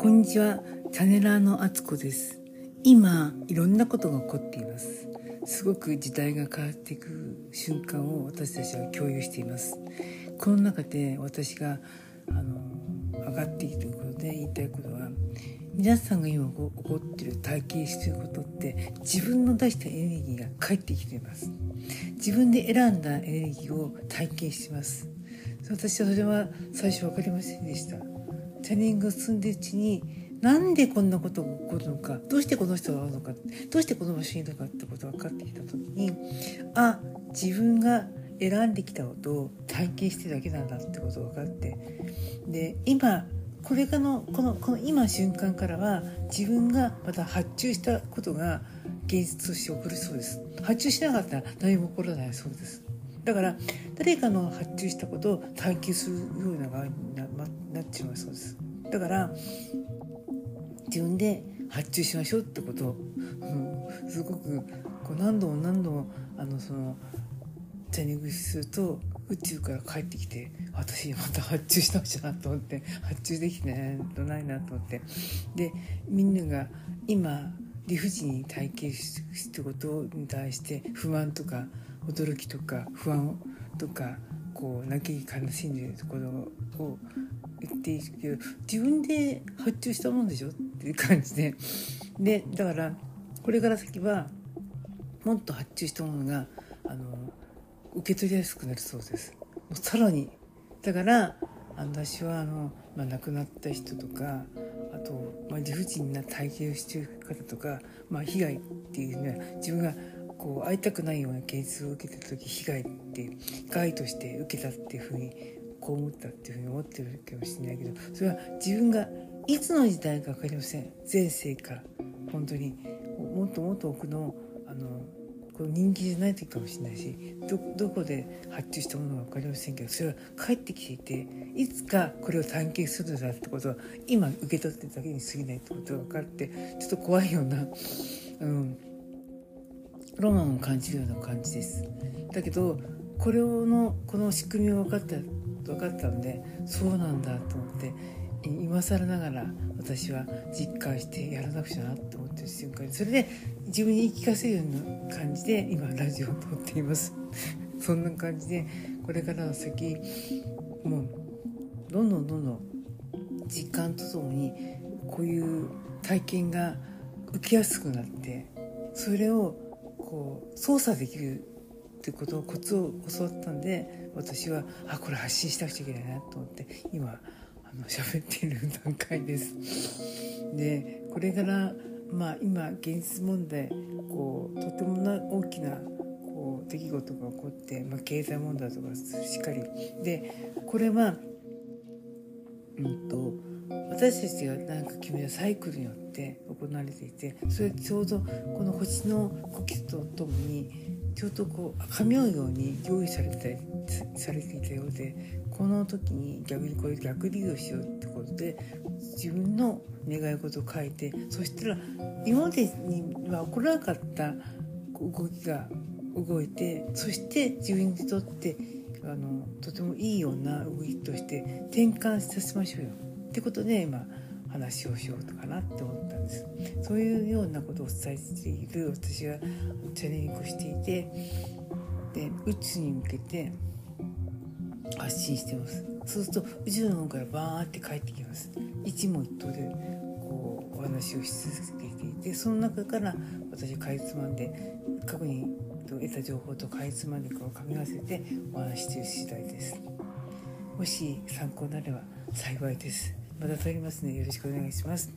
こんにちは、チャネラーのあつこです。今、いろんなことが起こっています。すごく時代が変わっていく瞬間を私たちは共有しています。この中で私があの上がっているということで言いたいことは、皆さんが今起こっている体験していることって自分の出したエネルギーが返ってきています。自分で選んだエネルギーを体験してます。私はそれは最初分かりませんでした。チャネリングを進んでるうちになんでこんなことが起こるのかどうしてこの人が会うのかどうしてこの場所にいるのかってことが分かってきた時にあ自分が選んできたことを体験してるだけなんだってことが分かってで今これからのこのこの今瞬間からは自分がまた発注したことが現実として起こりそうです。発注しなかったら何も起こらないそうです。だから誰かの発注したことを探求するような側にななっちまうそうです。だから自分で発注しましょうってこと。を、うん、すごくこう何度も何度もあのそのチャニングすると宇宙から帰ってきて私また発注しなくちゃなと思って発注できてないなと思って。でみんなが今理不尽に体験してことに対して不満とか驚きとか不安とかこう泣き悲しんでいるところを言っているけど自分で発注したもんでしょっていう感じで。でだからこれから先はもっと発注したものがあの受け取りやすくなるそうです。さらに。だから私はあの、まあ、亡くなった人とかあと、まあ、理不尽な体験をしている方とか、まあ、被害っていうのは自分がこう会いたくないような現実を受けた時被害って害として受けたっていうふうにこう思ったっていうふうに思ってるかもしれない。けどそれは自分がいつの時代か分かりません。前世か本当にもっともっと奥のあのこの人気じゃない時かもしれないしどどこで発注したものか分かりませんけどそれは返ってきていていつかこれを探検するんだってことは今受け取ってるだけに過ぎないってことが分かってちょっと怖いような、うん、ロマンを感じるような感じです。だけどこれのこの仕組みが分かった分かったのでそうなんだと思って今更ながら私は実感してやらなくちゃなと思ってる瞬間にそれで自分に言い聞かせるような感じで今ラジオを撮っています そんな感じでこれからの先もうどんどんどんどん実感とともにこういう体験が受けやすくなってそれをこう操作できるってことをコツを教わったんで私はあこれ発信しなくちゃいけないなと思って今あの喋っている段階です。でこれからまあ今現実問題こうとてもな大きなこう出来事が起こって、まあ、経済問題とかしっかりでこれはうんと私たちが何か決めたサイクルによって行われていてそれちょうどこの星の呼吸とともにちょうどこう噛み合うように用意されてされていたようでこの時に逆にこれ逆利用しようってことで自分の願い事を書いてそしたら今までには起こらなかった動きが動いてそして自分にとってあのとてもいいような動きとして転換させましょうよ。ってことで今話をしようとかなって思ったんです。そういうようなことを伝えている私がチャレンジをしていてで宇宙に向けて発信してます。そうすると宇宙の方からバーって帰ってきます。一問一答でこうお話をし続けていてその中から私かいつまんで過去に得た情報とかいつまんでこう噛み合わせてお話している次第です。もし参考になれば幸いです。また撮りますね。よろしくお願いします。